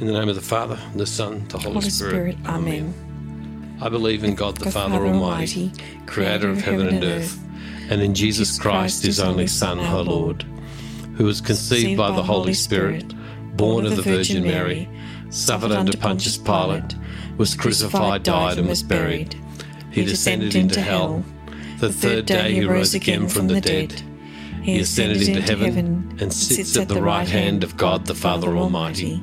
In the name of the Father, the Son, the Holy, Holy Spirit. Spirit. Amen. I believe in God the, God, Father, Almighty, creator of heaven and earth, and in Jesus Christ, his only Son, our Lord, who was conceived by the Holy Spirit, born of the Virgin Mary, suffered under Pontius Pilate, was crucified, died, and was buried. He descended into hell. The third day he rose again from the dead. He ascended into heaven and sits at the right hand of God the Father Almighty.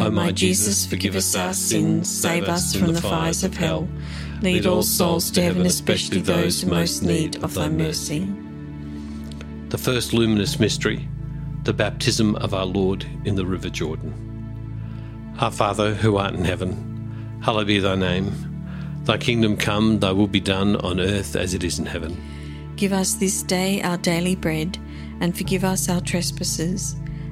O my Jesus, forgive us our sins, save us from the fires of hell. Lead all souls to heaven, especially those who most need of thy mercy. The first luminous mystery, the baptism of our Lord in the river Jordan. Our Father, who art in heaven, hallowed be thy name. Thy kingdom come, thy will be done on earth as it is in heaven. Give us this day our daily bread, and forgive us our trespasses,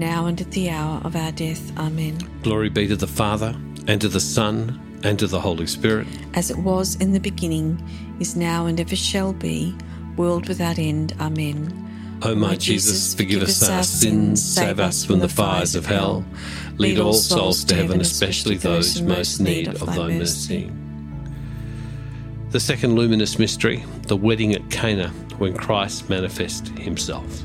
now and at the hour of our death. Amen. Glory be to the Father, and to the Son, and to the Holy Spirit. As it was in the beginning, is now, and ever shall be, world without end. Amen. O my Jesus, forgive us our sins, save us from the fires of hell. Lead all souls to heaven, especially those most need of thy mercy. The second luminous mystery, the wedding at Cana, when Christ manifests himself.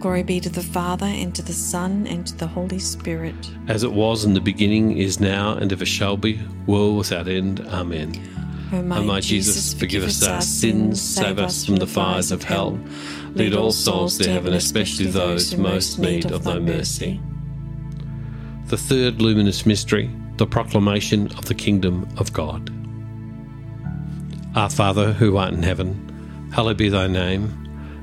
Glory be to the Father, and to the Son, and to the Holy Spirit. As it was in the beginning, is now, and ever shall be, world without end. Amen. O my, O my Jesus, forgive us our sins, save us from the fires of hell. Lead all souls to heaven, especially those who most need of thy mercy. The third luminous mystery, the proclamation of the kingdom of God. Our Father, who art in heaven, hallowed be thy name.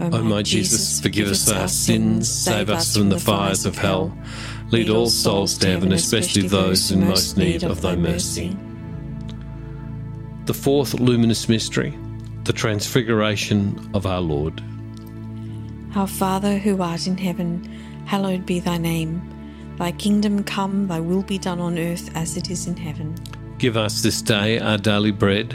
O my, my Jesus, Jesus, forgive us our sins, save us from the fires of hell. Lead all souls to heaven, especially those in most need of thy mercy. The fourth luminous mystery, the transfiguration of our Lord. Our Father who art in heaven, hallowed be thy name. Thy kingdom come, thy will be done on earth as it is in heaven. Give us this day our daily bread,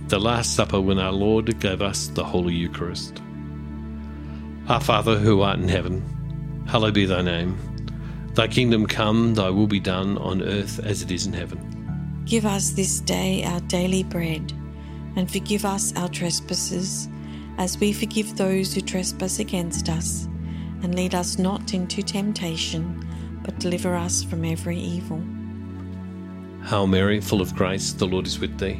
the Last Supper when our Lord gave us the Holy Eucharist. Our Father who art in heaven, hallowed be thy name. Thy kingdom come, thy will be done on earth as it is in heaven. Give us this day our daily bread, and forgive us our trespasses, as we forgive those who trespass against us. And lead us not into temptation but deliver us from every evil. Hail Mary, full of grace, the Lord is with thee.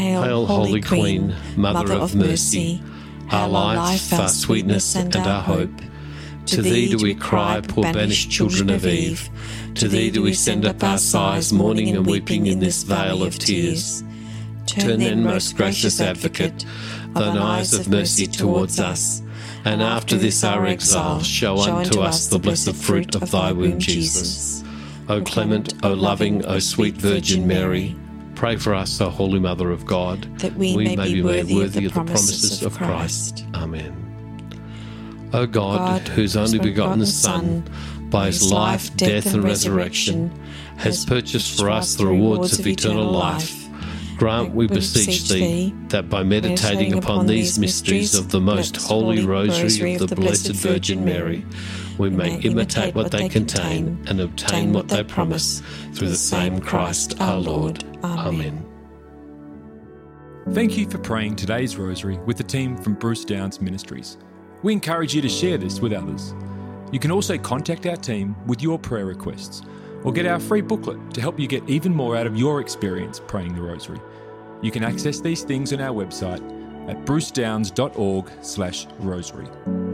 Hail, Hail, Holy Queen, Mother of mercy, our life, our sweetness, and our hope. To thee do we cry, poor banished children of Eve. To thee do we send up our sighs, mourning and weeping in this vale of tears. Turn then, most gracious Advocate, thine eyes of mercy towards us, and after this our exile, show unto us the blessed fruit of thy womb, Jesus. O clement, O loving, O sweet Virgin Mary, pray for us, O Holy Mother of God, that we, may, be worthy, of the promises of Christ. Amen. O God, whose only begotten Son, by his life, death, and resurrection, has purchased for us the rewards of eternal life, grant, we beseech thee, that by meditating upon these mysteries of the most holy rosary of the Blessed Virgin Mary, we may imitate what they contain and obtain what they promise through the same Christ our Lord. Amen. Thank you for praying today's rosary with the team from Bruce Downs Ministries. We encourage you to share this with others. You can also contact our team with your prayer requests or get our free booklet to help you get even more out of your experience praying the rosary. You can access these things on our website at brucedowns.org/rosary.